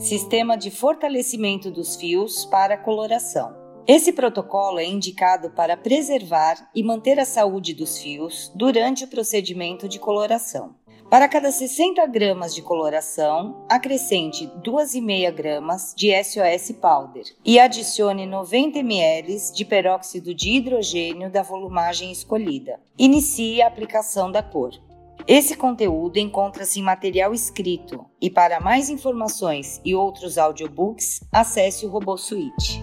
Sistema de fortalecimento dos fios para coloração. Esse protocolo é indicado para preservar e manter a saúde dos fios durante o procedimento de coloração. Para cada 60 gramas de coloração, acrescente 2,5 gramas de SOS Powder e adicione 90 ml de peróxido de hidrogênio da volumagem escolhida. Inicie a aplicação da cor. Esse conteúdo encontra-se em material escrito e para mais informações e outros audiobooks, acesse o RoboSuite.